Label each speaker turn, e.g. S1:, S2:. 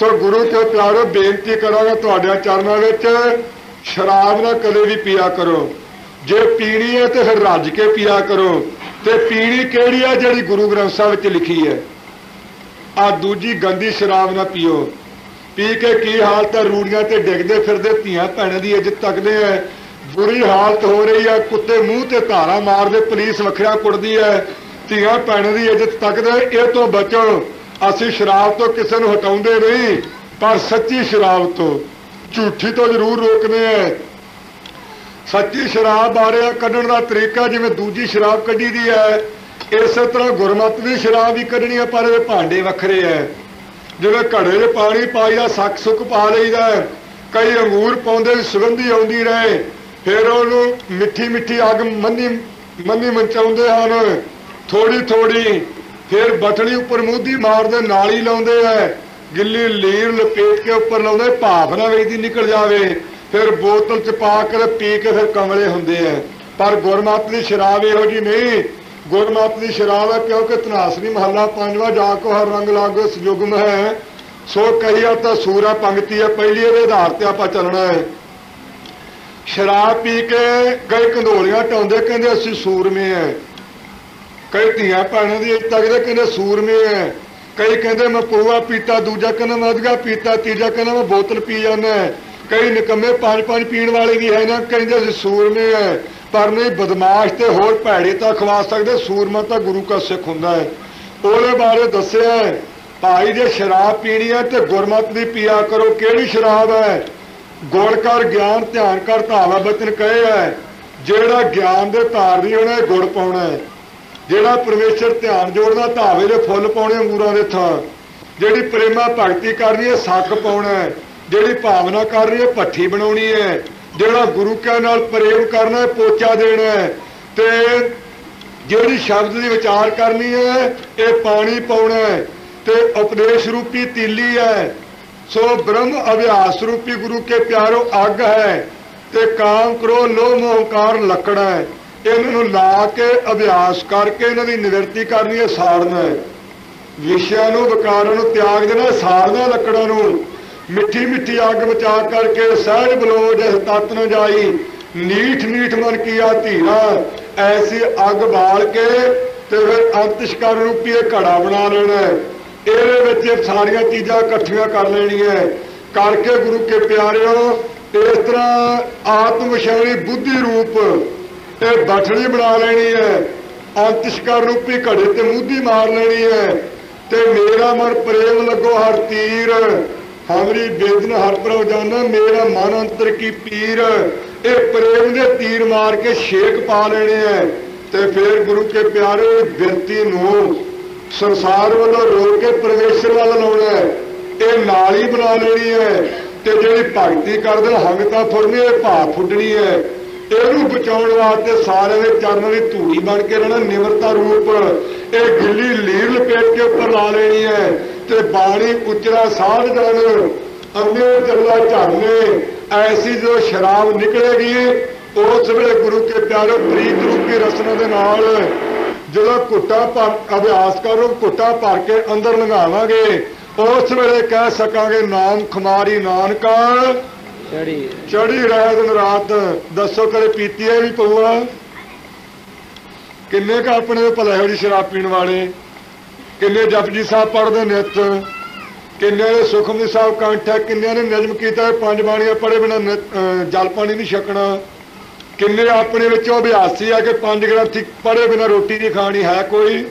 S1: ਸੋ ਗੁਰੂ ਕੇ ਪਿਆਰੋ, ਬੇਨਤੀ ਕਰਾਂਗਾ ਤੁਹਾਡੇ ਚਰਨਾਂ ਵਿੱਚ, ਸ਼ਰਾਬ ਨਾ ਕਦੇ ਵੀ ਪੀਆ ਕਰੋ। ਜੇ ਪੀਣੀ ਹੈ ਤੇ ਫਿਰ ਰੱਜ ਕੇ ਪੀਆ ਕਰੋ। ਤੇ ਪੀਣੀ ਕਿਹੜੀ ਹੈ ਜਿਹੜੀ ਗੁਰੂ ਗ੍ਰੰਥ ਸਾਹਿਬ ਵਿੱਚ ਲਿਖੀ ਹੈ? ਆ ਦੂਜੀ ਗੰਦੀ ਸ਼ਰਾਬ ਨਾ ਪੀਓ। ਪੀ ਕੇ ਕੀ ਹਾਲਤ ਹੈ ਰੂੜੀਆਂ ਤੇ ਡਿੱਗਦੇ ਫਿਰਦੇ ਧੀਆਂ ਭੈਣਾਂ ਦੀ ਇੱਜ਼ਤ ਤੱਕਦੇ ਐ ਬੁਰੀ ਹਾਲਤ ਹੋ ਰਹੀ ਹੈ, ਕੁੱਤੇ ਮੂੰਹ ਤੇ ਧਾਰਾ ਮਾਰਦੇ, ਪੁਲਿਸ ਵੱਖਰਾ ਕੁੱਟਦੀ ਹੈ। ਧੀਆਂ ਭੈਣਾਂ ਦੀ ਇੱਜ਼ਤ ਤੱਕਦੇ, ਇਹ ਤੋਂ ਬਚੋ। ਅਸੀਂ ਸ਼ਰਾਬ ਤੋਂ ਕਿਸੇ ਨੂੰ ਹਟਾਉਂਦੇ ਨਹੀਂ, ਪਰ ਸੱਚੀ ਸ਼ਰਾਬ ਤੋਂ। ਝੂਠੀ ਤੋਂ ਜ਼ਰੂਰ ਰੋਕਦੇ ਐ ਸੱਚੀ ਸ਼ਰਾਬ ਬਾਰੇ ਕੱਢਣ ਦਾ ਤਰੀਕਾ ਜਿਵੇਂ ਦੂਜੀ ਸ਼ਰਾਬ ਕੱਢੀ ਦੀ ਹੈ, ਇਸੇ ਤਰ੍ਹਾਂ ਗੁਰਮਤ ਦੀ ਸ਼ਰਾਬ ਵੀ ਕੱਢਣੀ ਹੈ, ਪਰ ਇਹਦੇ ਭਾਂਡੇ ਵੱਖਰੇ ਐ ਜਿਵੇਂ ਘੜੇ 'ਚ ਪਾਣੀ ਪਾਈਦਾ ਸੱਕ ਸੁੱਕ ਪਾ ਲਈਦਾ ਹੈ। ਕਈ ਅੰਗੂਰ ਪਾਉਂਦੇ ਵੀ ਸੁਗੰਧੀ ਆਉਂਦੀ ਰਹੇ। ਫਿਰ ਉਹਨੂੰ ਮਿੱਠੀ ਮਿੱਠੀ ਅੱਗ ਮੰਨੀ ਮੰਨੀ ਮਚਾਉਂਦੇ ਹਨ। ਥੋੜੀ ਥੋੜੀ ਫਿਰ ਬਟੜੀ ਉੱਪਰ ਮੂਧੀ ਮਾਰਦੇ ਨਾਲੀ ਲਾਉਂਦੇ ਐ ਗਿੱਲੀ ਲੀਰ ਲਪੇਟ ਕੇ ਉੱਪਰ ਲਾਉਂਦੇ, ਭਾਫ ਨਾ ਵੇਦੀ ਨਿਕਲ ਜਾਵੇ। ਫਿਰ ਬੋਤਲ 'ਚ ਪਾ ਕੇ ਪੀ ਕੇ ਫਿਰ ਕਮਲੇ ਹੁੰਦੇ ਐ ਪਰ ਗੁਰਮਤ ਦੀ ਸ਼ਰਾਬ ਇਹੋ ਜੀ ਨਹੀਂ। ਗੁਰਮਤ ਦੀ ਸ਼ਰਾਬ ਹੈ ਕਿਉਂਕਿ ਤਨਾਸਰੀ ਮਹੱਲਾ ਪੰਜਵਾਂ, ਜਾ ਕੋ ਹਰ ਰੰਗ ਲਾਗੋ ਸਯੁਗਮ ਹੈ। ਸੋ ਕਹੀਆ ਤਾਂ ਸੂਰਾ ਪੰਕਤੀ ਹੈ, ਪਹਿਲੀ ਇਹਦੇ ਆਧਾਰ ਤੇ ਆਪਾਂ ਚੱਲਣਾ ਹੈ। ਸ਼ਰਾਬ ਪੀ ਕੇ ਕਈ ਕੰਧੋਲੀਆਂ ਟਾਉਂਦੇ ਕਹਿੰਦੇ ਅਸੀਂ ਸੂਰਮੇ ਐ ਕਈ ਧੀਆਂ ਭੈਣਾਂ ਦੀ ਇੱਜ਼ਤ ਤੱਕਦੇ ਕਹਿੰਦੇ ਸੂਰਮੇ ਐ ਕਈ ਕਹਿੰਦੇ ਮੈਂ ਪੋਆ ਪੀਤਾ ਦੂਜਾ ਕਹਿੰਦਾ ਮੈਂ ਅਧਗਾ ਪੀਤਾ ਤੀਜਾ ਕਹਿੰਦਾ ਮੈਂ ਬੋਤਲ ਪੀ ਜਾਂਦਾ ਕਈ ਨਿਕੰਮੇ ਪੰਜ ਪੰਜ ਪੀਣ ਵਾਲੇ ਵੀ ਹੈ ਨਾ ਕਹਿੰਦੇ ਅਸੀਂ ਸੂਰਮੇ ਐ ਪਰ ਨਹੀਂ ਬਦਮਾਸ਼ ਤੇ ਹੋਰ ਭੈੜੇ ਤਾਂ ਖਵਾ ਸਕਦੇ ਸੂਰਮਾ ਤਾਂ ਗੁਰੂ ਕਾ ਸਿੱਖ ਹੁੰਦਾ ਹੈ। ਉਹਦੇ ਬਾਰੇ ਦੱਸਿਆ ਹੈ, ਭਾਈ ਜੇ ਸ਼ਰਾਬ ਪੀਣੀ ਹੈ ਤੇ ਗੁਰਮਤ ਦੀ ਪੀਆ ਕਰੋ ਕਿਹੜੀ ਸ਼ਰਾਬ ਹੈ? ਗੁਣ ਕਰ ਗਿਆਨ ਧਿਆਨ ਕਰ ਧਾਵਾ ਬਚਨ ਕਹੇ ਹੈ। ਜਿਹੜਾ ਗਿਆਨ ਦੇ ਧਾਰ ਨਹੀਂ ਉਹਨੇ ਗੁੜ ਪਾਉਣਾ ਹੈ। ਜਿਹੜਾ ਪਰਮੇਸ਼ਰ ਧਿਆਨ ਜੋੜਨਾ ਧਾਵੇ ਦੇ ਫੁੱਲ ਪਾਉਣੇ, ਅੰਗੂਰਾਂ ਦੇ ਥਾਂ। ਜਿਹੜੀ ਪ੍ਰੇਮਾ ਭਗਤੀ ਕਰਨੀ ਹੈ ਸੱਕ ਪਾਉਣਾ ਹੈ। ਜਿਹੜੀ ਭਾਵਨਾ ਕਰਨੀ ਹੈ, ਭੱਠੀ ਬਣਾਉਣੀ ਹੈ। ਜਿਹੜਾ ਗੁਰੂ ਕੇ ਨਾਲ ਪ੍ਰੇਮ ਕਰਨਾ ਹੈ, ਪੋਚਾ ਦੇਣਾ ਹੈ। ਤੇ ਜਿਹੜੀ ਸ਼ਬਦ ਦੀ ਵਿਚਾਰ ਕਰਨੀ ਹੈ, ਇਹ ਪਾਣੀ ਪਾਉਣਾ ਹੈ। ਤੇ ਉਪਦੇਸ਼ ਰੂਪੀ ਤੀਲੀ ਹੈ। ਸੋ ਬ੍ਰਹਮ ਅਭਿਆਸ ਰੂਪੀ ਗੁਰੂ ਕੇ ਪਿਆਰੋ ਅੱਗ ਹੈ। ਤੇ ਕਾਮ ਕਰੋ ਲੋਭ ਮੋਹਕਾਰ ਲੱਕੜਾ ਹੈ। ਇਹਨਾਂ ਨੂੰ ਲਾ ਕੇ ਅਭਿਆਸ ਕਰਕੇ ਇਹਨਾਂ ਦੀ ਨਿਵਰਤੀ ਕਰਨੀ ਹੈ ਸਾੜਨਾ ਹੈ। ਵਿਸ਼ਿਆਂ ਨੂੰ, ਵਿਕਾਰਾਂ ਨੂੰ ਤਿਆਗ ਦੇਣਾ ਸਾੜਨਾ ਲੱਕੜਾਂ ਨੂੰ। ਮਿੱਠੀ ਮਿੱਠੀ ਅੱਗ ਬਚਾ ਕਰਕੇ ਸਹਿਜ ਬਲੋ ਜਿਸ ਤਤ ਨ ਜਾਈ। ਨੀਠ ਨੀਠ ਮਨ ਕੀਆ ਧੀਰਾ, ਐਸੀ ਅੱਗ ਬਾਲ ਕੇ ਤੇ ਫਿਰ ਅੰਤਿਸ਼ਕਾਰ ਰੂਪੀ ਇਹ ਘੜਾ ਬਣਾ ਲੈਣਾ ਹੈ। ਇਹਦੇ ਵਿੱਚ ਇਹ ਸਾਰੀਆਂ ਚੀਜ਼ਾਂ ਇਕੱਠੀਆਂ ਕਰ ਲੈਣੀਆਂ ਕਰਕੇ ਗੁਰੂ ਕੇ ਪਿਆਰਿਓ, ਇਸ ਤਰ੍ਹਾਂ ਆਤਮ ਵਿਸ਼ਾਲੀ ਬੁੱਧੀ ਰੂਪ ਇਹ ਬਠੜੀ ਬਣਾ ਲੈਣੀ ਹੈ। ਅੰਤਿਸ਼ਕਾਰ ਰੂਪੀ ਘੜੇ ਤੇ ਮੂਧੀ ਮਾਰ ਲੈਣੀ ਹੈ। ਤੇ ਮੇਰਾ ਮਨ ਪ੍ਰੇਮ ਲੱਗੋ ਹਰ ਤੀਰ। ਹਮਰੀ ਬੇਦਨ ਹਰ ਪ੍ਰਭ ਜਾਨਾ, ਮੇਰਾ ਮਨ ਅੰਤਰ ਕੀ ਪੀਰ। ਇਹ ਪ੍ਰੇਮ ਦੇ ਤੀਰ ਮਾਰ ਕੇ ਛੇਕ ਪਾ ਲੈਣੇ ਹੈ। ਤੇ ਫਿਰ ਗੁਰੂ ਕੇ ਪਿਆਰੇ ਬਿਰਤੀ ਨੂੰ ਸੰਸਾਰ ਵੱਲੋਂ ਰੋਕ ਕੇ ਪਰਮੇਸ਼ਰ ਵੱਲ ਲਾਉਣਾ ਹੈ। ਇਹ ਨਾਲੀ ਬਣਾ ਲੈਣੀ ਹੈ। ਤੇ ਜਿਹੜੀ ਭਗਤੀ ਕਰਦੇ ਨੇ, ਹੰਗਤਾ ਫੁਰਨੀ ਇਹ ਭਾਵ ਫੁੱਟਣੀ ਹੈ। ਇਹਨੂੰ ਬਚਾਉਣ ਵਾਸਤੇ ਸਾਰਿਆਂ ਦੇ ਚਰਨਾਂ ਦੀ ਧੂੜੀ ਬਣ ਕੇ ਰਹਿਣਾ ਨਿਮਰਤਾ ਰੂਪ। ਇਹ ਗਿੱਲੀ ਲੀਰ ਲਪੇਟ ਕੇ ਉੱਪਰ ਲਾ ਲੈਣੀ ਹੈ ਤੇ ਬਾਣੀ ਉਚਰਾ ਸਾਧ ਜਨ ਅੰਨੇ ਚੱਲਾ ਝਰਨੇ ਐਸੀ ਜੋ ਸ਼ਰਾਬ ਨਿਕਲੇਗੀ, ਉਸ ਵੇਲੇ ਗੁਰੂ ਕੇ ਪਿਆਰੇ ਪ੍ਰੀਤ ਰੂਪੀ ਰਸਨਾ ਦੇ ਨਾਲ ਜਦੋਂ ਘੁੱਟਾ ਭਰ, ਅਭਿਆਸ ਕਰੋ, ਘੁੱਟਾ ਭਰ ਕੇ ਅੰਦਰ ਲੰਘਾਵਾਂਗੇ, ਉਸ ਵੇਲੇ ਕਹਿ ਸਕਾਂਗੇ, ਨਾਮ ਖਮਾਰੀ ਨਾਨਕਾ
S2: ਚੜੀ।
S1: ਚੜੀ ਰਹਿ ਦਿਨ ਰਾਤ ਦੱਸੋ ਕਰੇ ਪੀਤੀ ਹੈ ਵੀ ਪਊਆ? ਕਿੰਨੇ ਕ ਆਪਣੇ ਦੇ ਭਲੇ ਹੋਈ ਸ਼ਰਾਬ ਪੀਣ ਵਾਲੇ? ਕਿੰਨੇ ਜਪਜੀ ਸਾਹਿਬ ਪੜ੍ਹਦੇ ਨਿਤ? ਕਿੰਨੇ ਦੇ ਸੁਖਮਨੀ ਸਾਹਿਬ ਕੰਠ ਹੈ? ਕਿੰਨਿਆਂ ਨੇ ਨਿਯਮ ਕੀਤਾ ਹੈ, ਪੰਜ ਬਾਣੀਆਂ ਪੜ੍ਹੇ ਬਿਨਾਂ ਨਿਤ- ਅਹ ਜਲ ਪਾਣੀ ਨਹੀਂ ਛਕਣਾ? ਕਿੰਨੇ ਆਪਣੇ ਵਿੱਚੋਂ ਅਭਿਆਸੀ ਆ ਕਿ ਪੰਜ ਗ੍ਰੰਥੀ ਪੜ੍ਹੇ ਬਿਨਾਂ ਰੋਟੀ ਨਹੀਂ ਖਾਣੀ? ਹੈ ਕੋਈ?